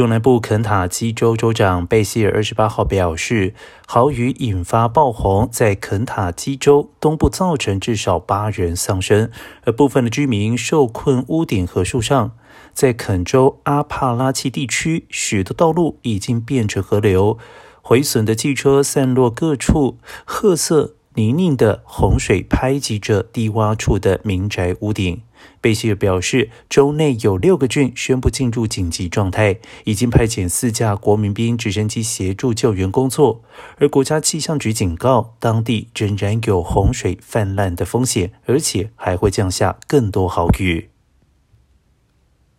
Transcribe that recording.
中南部肯塔基州州长贝希尔二十八号表示，豪雨引发暴洪，在肯塔基州东部造成至少八人丧生，而部分的居民受困屋顶和树上。在肯州阿帕拉契地区，许多道路已经变成河流，毁损的汽车散落各处，褐色泥泞的洪水拍击着低洼处的民宅屋顶。贝希尔表示，州内有六个郡宣布进入紧急状态，已经派遣四架国民兵直升机协助救援工作。而国家气象局警告，当地仍然有洪水泛滥的风险，而且还会降下更多豪雨。